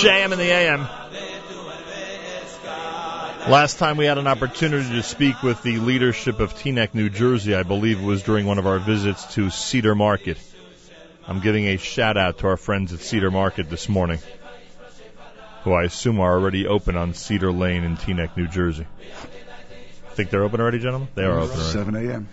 JM in the AM. Last time we had an opportunity to speak with the leadership of Teaneck, New Jersey, I believe it was during one of our visits to Cedar Market. I'm giving a shout out to our friends at Cedar Market this morning, who I assume are already open on Cedar Lane in Teaneck, New Jersey. Think they're open already, gentlemen? They are open already. 7 a.m.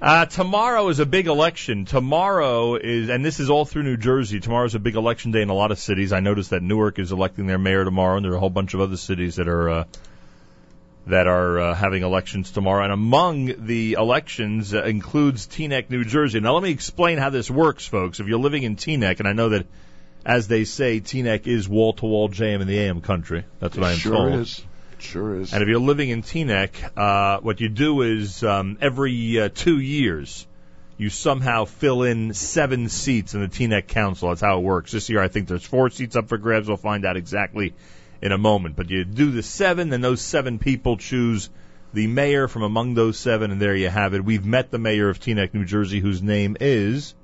Uh, tomorrow is a big election. Tomorrow is, and this is all through New Jersey. Tomorrow is a big election day in a lot of cities. I noticed that Newark is electing their mayor tomorrow, and there are a whole bunch of other cities that are uh, that are uh, having elections tomorrow. And among the elections uh, includes Teaneck, New Jersey. Now, let me explain how this works, folks. If you're living in Teaneck, and I know that, as they say, Teaneck is wall to wall JM in the AM country. That's what I am sure told. is. Sure is. And if you're living in Teaneck, uh, what you do is um, every uh, two years, you somehow fill in seven seats in the Teaneck Council. That's how it works. This year, I think there's four seats up for grabs. We'll find out exactly in a moment. But you do the seven, then those seven people choose the mayor from among those seven, and there you have it. We've met the mayor of Teaneck, New Jersey, whose name is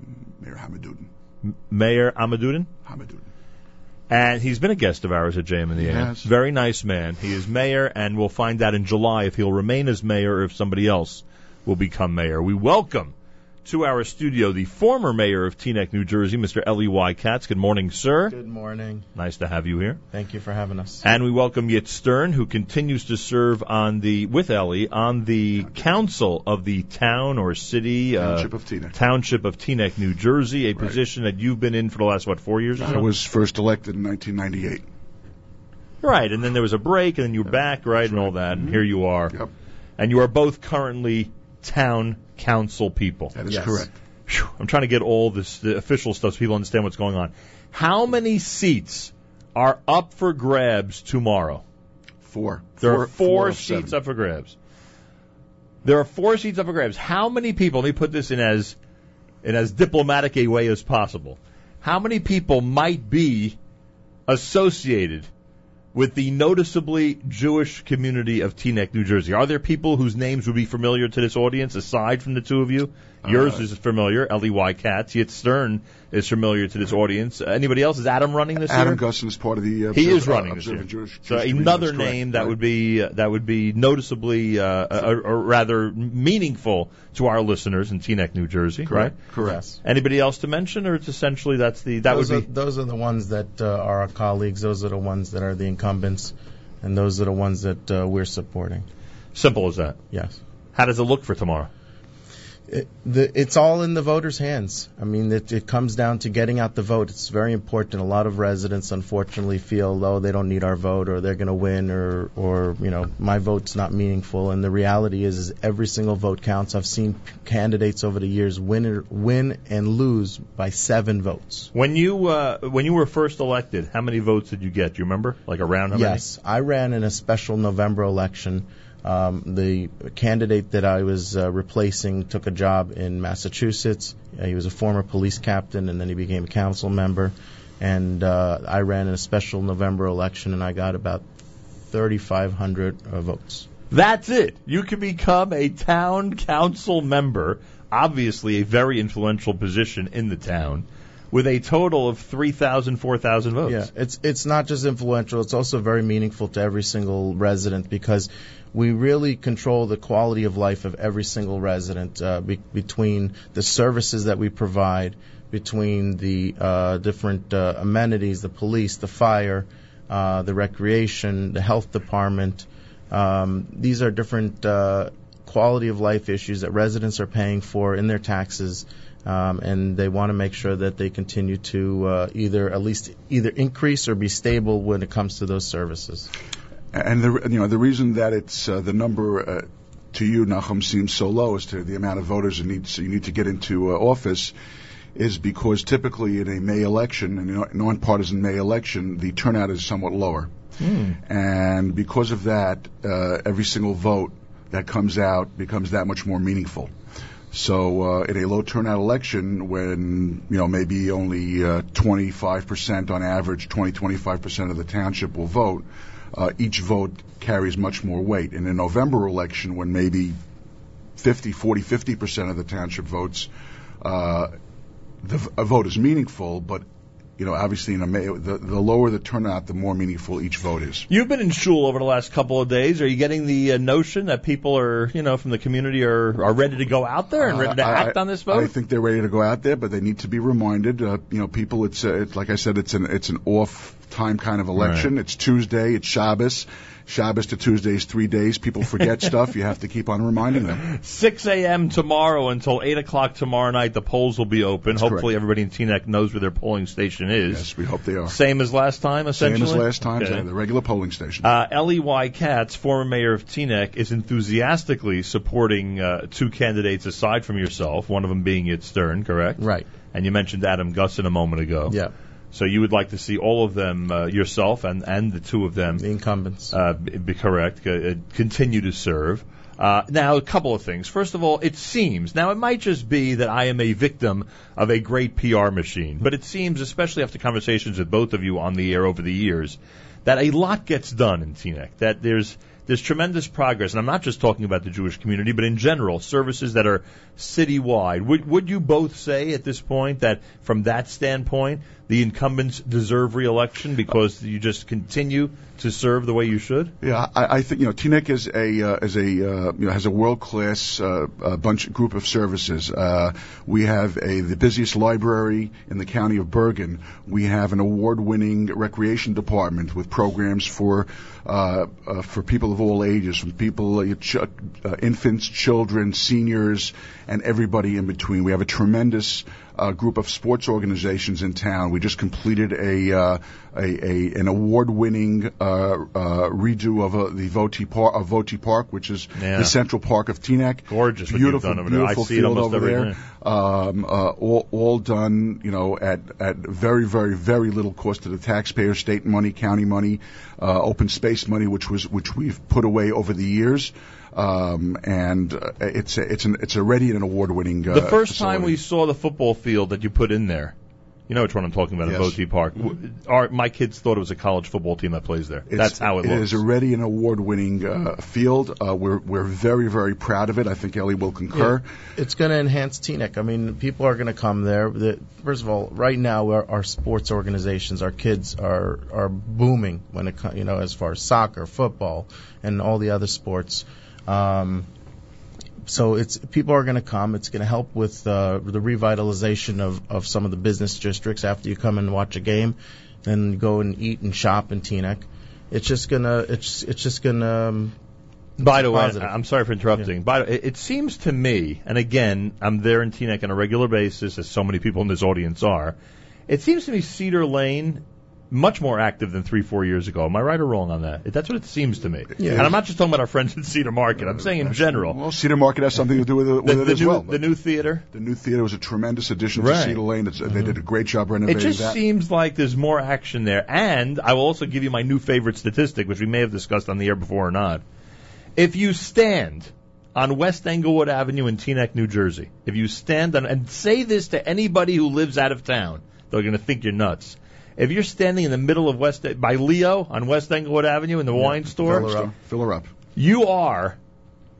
Mayor Hamadoudin. Mayor Amaduddin. Hamadoudin. And he's been a guest of ours at JM in the He AM. has. Very nice man. He is mayor, and we'll find out in July if he'll remain as mayor or if somebody else will become mayor. We welcome to our studio the former mayor of Teaneck, New Jersey, Mr. Elie Y. Katz. Good morning, sir. Good morning. Nice to have you here. Thank you for having us. And we welcome Yitz Stern, who continues to serve on the with Elie on the council of the town or city uh, Township of Teaneck. Township of Teaneck, New Jersey, a Right. position that you've been in for the last what four years or so. I was first elected in 1998. Right, and then there was a break, and then you're back, right, and all that, and here you are. Yep. And you are both currently town council people. That is Yes. correct. Phew, I'm trying to get all this the official stuff so people understand what's going on. How many seats are up for grabs tomorrow? Four. There four, are four, of seats seven. up for grabs. There are four seats up for grabs. How many people? Let me put this in as in as diplomatic a way as possible. How many people might be associated with the noticeably Jewish community of Teaneck, New Jersey? Are there people whose names would be familiar to this audience aside from the two of you? Yours Uh, is familiar, Elie Y. Katz. Yitz Stern is familiar to this audience. Anybody else? Is Adam running this Adam year? Gussen is part of the. Uh, He is running uh, this year. observant Jewish, So Jewish another That's correct. name that Right. would be uh, that would be noticeably uh, uh, or rather meaningful to our listeners in Teaneck, New Jersey, correct. right? Correct. Yes. Anybody else to mention, or it's essentially that's the that those, would are, be those are the ones that uh, are our colleagues. Those are the ones that are the incumbents, and those are the ones that uh, we're supporting. simple as that. Yes. How does it look for tomorrow? It, the, it's all in the voters' hands. I mean, it, it comes down to getting out the vote. It's very important. A lot of residents, unfortunately, feel, oh, they don't need our vote, or they're going to win, or, or you know, my vote's not meaningful. And the reality is, is every single vote counts. I've seen p- candidates over the years win, win and lose by seven votes. When you uh, when you were first elected, how many votes did you get? Do you remember? Like around how Yes, I ran in a special November election. Um, the candidate that I was uh, replacing took a job in Massachusetts. Uh, he was a former police captain, and then he became a council member. And uh, I ran in a special November election, and I got about 3,500 uh, votes. That's it. You can become a town council member, obviously a very influential position in the town, with a total of 3,000, 4,000 votes. Yeah, it's it's not just influential; it's also very meaningful to every single resident because we really control the quality of life of every single resident uh, be- between the services that we provide, between the uh, different uh, amenities, the police, the fire, uh, the recreation, the health department. Um, these are different uh, quality of life issues that residents are paying for in their taxes um, and they want to make sure that they continue to uh, either at least either increase or be stable when it comes to those services. And the you know the reason that it's uh, the number uh, to you, Nachum, seems so low as to the amount of voters you need, so you need to get into uh, office is because typically in a May election, in a nonpartisan May election, the turnout is somewhat lower. And because of that, uh, every single vote that comes out becomes that much more meaningful. So uh, in a low turnout election, when you know maybe only uh, 25% on average, 20 25% of the township will vote, uh, each vote carries much more weight. In a November election, when maybe 50, 40, 50% of the township votes, uh, the a vote is meaningful, but you know, obviously, in a the, the lower the turnout, the more meaningful each vote is. You've been in shul over the last couple of days. Are you getting the uh, notion that people are, you know, from the community are, are ready to go out there and ready to Uh, I- act on this vote? I think they're ready to go out there, but they need to be reminded. Uh, you know, people. It's, uh, it's like I said, it's an it's an off time kind of election. It's Tuesday. It's Shabbos. Shabbos to Tuesdays, three days. People forget stuff. You have to keep on reminding them. 6 a.m. tomorrow until 8 o'clock tomorrow night, the polls will be open. That's Hopefully, correct. everybody in Teaneck knows where their polling station is. Yes, we hope they are. Same as last time, essentially. Same as last time. Okay. The regular polling station. Uh, Elie Y. Katz, former mayor of Teaneck, is enthusiastically supporting uh, two candidates aside from yourself, one of them being Yitz Stern, correct? Right. And you mentioned Adam Gussen a moment ago. Yeah. So you would like to see all of them, uh, yourself and, and the two of them, The incumbents. uh, be be correct, uh, uh, continue to serve. Uh, now, a couple of things. First of all, it seems, now it might just be that I am a victim of a great PR machine, but it seems, especially after conversations with both of you on the air over the years, that a lot gets done in Teaneck, that there's, there's tremendous progress, and I'm not just talking about the Jewish community, but in general, services that are citywide. Would, would you both say at this point that from that standpoint, the incumbents deserve reelection because you just continue to serve the way you should? Yeah, I, I think you know Teaneck is a uh, is a uh, you know has a world class uh, uh, bunch group of services. Uh, we have a the busiest library in the county of Bergen. We have an award winning recreation department with programs for uh, for people of all ages, from people ch- infants, children, seniors, and everybody in between. We have a tremendous uh, group of sports organizations in town. We just completed a, uh, a, a an award-winning uh, uh, redo of uh, the Votee Park, of Votee Park, which is Yeah. the Central Park of Teaneck. Gorgeous beautiful, done over there. I beautiful see it field over there. Um, uh, all, all done, you know, at at very, very, very little cost to the taxpayer, state money, county money, uh, open space money, which was which we've put away over the years. Um, and uh, it's a, it's an it's already an award-winning. Uh, The first time we saw the football field that you put in there, you know which one I'm talking about, Yes. at Votee Park. W Our, my kids thought it was a college football team that plays there. It's- That's how it, It looks. is already an award-winning uh, field. Uh, we're we're very very proud of it. I think Elie will concur. it's going to enhance Teaneck. I mean, people are going to come there. The, first of all, right now, our, our sports organizations, our kids are are booming when it comes, you know, as far as soccer, football, and all the other sports. Um, so it's people are going to come. It's going to help with uh, the revitalization of, of some of the business districts after you come and watch a game, then go and eat and shop in Teaneck. It's just gonna it's it's just gonna um, By the way, positive. I'm sorry for interrupting. By the, it, it seems to me, and again, I'm there in Teaneck on a regular basis, as so many people in this audience are. It seems to me Cedar Lane much more active than three, four years ago. Am I right or wrong on that? That's what it seems to me. Yeah. And I'm not just talking about our friends at Cedar Market. I'm saying in general. Well, Cedar Market has something to do with it, with The, it as new, well. the new theater. The new theater was a tremendous addition Right. Mm-hmm. to Cedar Lane. It's, They did a great job renovating. that. It just that. seems like there's more action there. And I will also give you my new favorite statistic, which we may have discussed on the air before or not. If you stand on West Englewood Avenue in Teaneck, New Jersey, if you stand on, and say this to anybody who lives out of town, they're going to think you're nuts. If you're standing in the middle of West, by Leo on West Englewood Avenue in the wine store, Fill her up. Fill her up. you are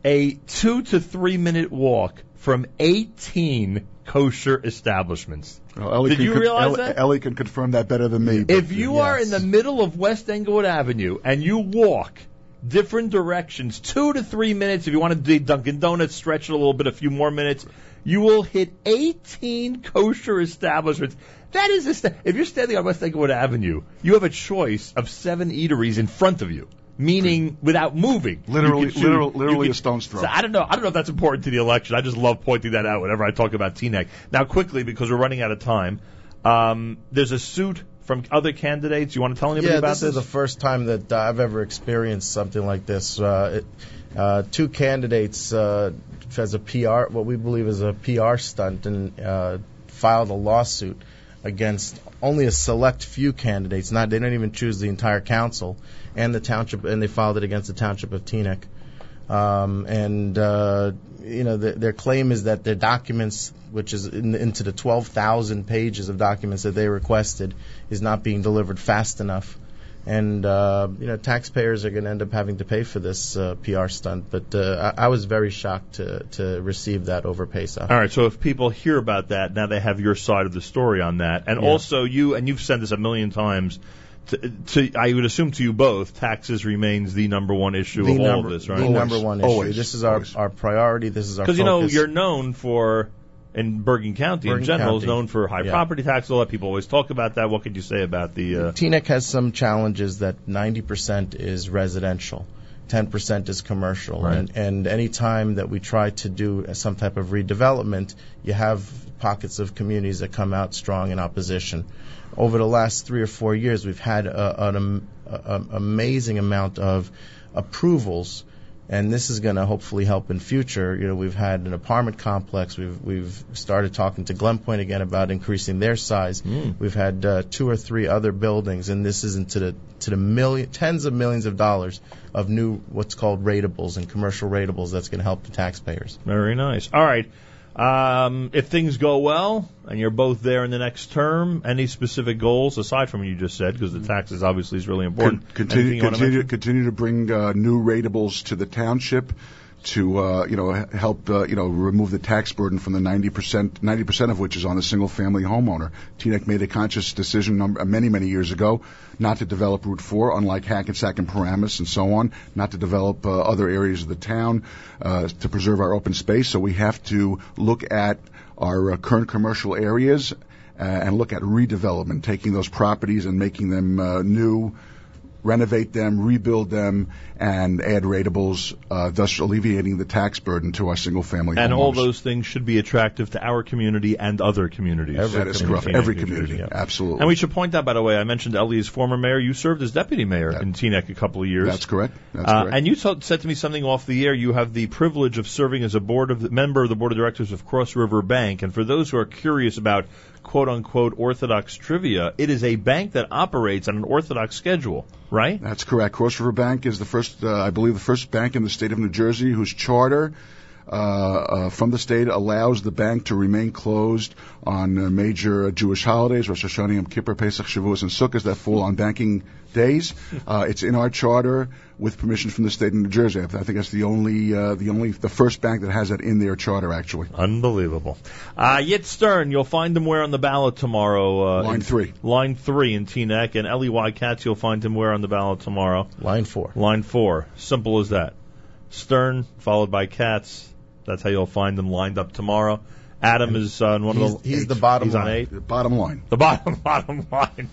a two to three minute walk from 18 kosher establishments. Well, Elie Did can you realize Elie, that? Elie can confirm that better than me. If you are in the middle of West Englewood Avenue and you walk different directions, two to three minutes, if you want to do Dunkin' Donuts, stretch it a little bit, a few more minutes, you will hit 18 kosher establishments. That is, a st- if you're standing on West Englewood Avenue, you have a choice of seven eateries in front of you. Meaning, without moving, Literally- can choose- literal- literally can- a stone's throw. So I don't know. I don't know if that's important to the election. I just love pointing that out whenever I talk about Teaneck. Now, quickly, because we're running out of time, um, there's a suit from other candidates. You want to tell anybody yeah, about this, this is the first time that uh, I've ever experienced something like this. Uh, it, uh, two candidates uh, as a PR, what we believe is a PR stunt, and uh, filed a lawsuit against only a select few candidates. Not they didn't even choose the entire council and the township, and they filed it against the township of Teaneck. Um, and uh, you know the, their claim is that their documents, which is in, into the 12,000 pages of documents that they requested, is not being delivered fast enough. and uh, you know taxpayers are going to end up having to pay for this uh, PR stunt. But uh, I, I was very shocked to to receive that over Pesach. All right, so if people hear about that, now they have your side of the story on that, and Yeah. also you and you've said this a million times. To, to I would assume to you both, taxes remains the number one issue the of all of this, the? Always. number one issue. Always. This is our Always. our priority. This is our Because you know you're known for in Bergen County in Bergen general is known for high Yeah. property tax. All that people always talk about that. What could you say about the? Uh, Teaneck has some challenges that 90% is residential, 10% is commercial, Right. and and any time that we try to do some type of redevelopment, you have pockets of communities that come out strong in opposition. Over the last three or four years, we've had a, an a- amazing amount of approvals. And this is going to hopefully help in future. You know, we've had an apartment complex. We've we've started talking to Glenpointe again about increasing their size. Mm. We've had uh, two or three other buildings, and this is into the to the million, tens of millions of dollars of new what's called ratables and commercial ratables that's going to help the taxpayers. Very nice. All right. Um, if things go well and you're both there in the next term, any specific goals aside from what you just said? Because the taxes obviously is really important. Con- continue, Anything you wanna continue, mention? continue to bring uh, new ratables to the township to uh, you know help uh, you know remove the tax burden from the 90 percent 90 percent of which is on the single family homeowner. Teaneck made a conscious decision number, many many years ago not to develop Route 4, unlike Hackensack and Paramus and so on, not to develop uh, other areas of the town uh, to preserve our open space. So we have to look at our uh, current commercial areas uh, and look at redevelopment, taking those properties and making them uh, new, renovate them, rebuild them, and add ratables, uh, thus alleviating the tax burden to our single-family And all those things should be attractive to our community and other communities. Every that is in correct. Teaneck, Every New community, Jersey. absolutely. And we should point out, by the way, I mentioned Elie as former mayor. You served as deputy mayor That- in Teaneck a couple of years. That's correct. That's Uh, correct. and you told, said to me something off the air. You have the privilege of serving as a board of member of the board of directors of Cross River Bank. And for those who are curious about "quote unquote" Orthodox trivia, it is a bank that operates on an Orthodox schedule, right? That's correct. Cross River Bank is the first, uh, I believe, the first bank in the state of New Jersey whose charter from the state allows the bank to remain closed on uh, major Jewish holidays, Rosh Hashanah, Yom Kippur, Pesach, Shavuos, and Sukkot that fall on banking days. Uh, it's in our charter with permission from the state of New Jersey. I think that's the only, uh, the only, the first bank that has that in their charter, actually. Unbelievable. Uh, Yitz Stern, you'll find him where on the ballot tomorrow? Uh, Line in- three. Line three in Teaneck. And Elie Y. Katz, you'll find him where on the ballot tomorrow? Line four. Line four. Simple as that. Stern, followed by Katz. That's how you'll find them lined up tomorrow. Adam is on one He's, of the. he's the bottom He's on eight. The bottom line. The bottom bottom line.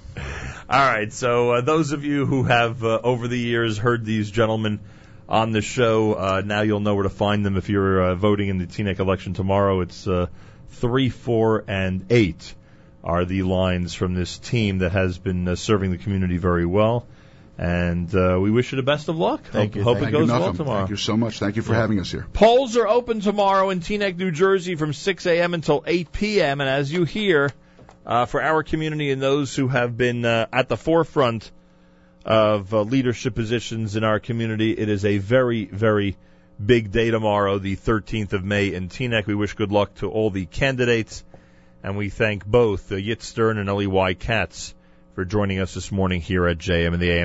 All right. So uh, those of you who have uh, over the years heard these gentlemen on the show, uh, now you'll know where to find them if you're uh, voting in the Teaneck election tomorrow. It's uh, three, four, and eight are the lines from this team that has been uh, serving the community very well. And uh, we wish you the best of luck. Thank hope, you. Hope Thank it Thank you, goes well tomorrow. Thank you so much. Thank you for having us here. Polls are open tomorrow in Teaneck, New Jersey from 6 a.m. until 8 p.m. And as you hear, uh, for our community and those who have been uh, at the forefront of uh, leadership positions in our community, it is a very, very big day tomorrow, the 13th of May in Teaneck. We wish good luck to all the candidates, and we thank both uh, Yitz Stern and Elie Y. Katz for joining us this morning here at JM and the AM.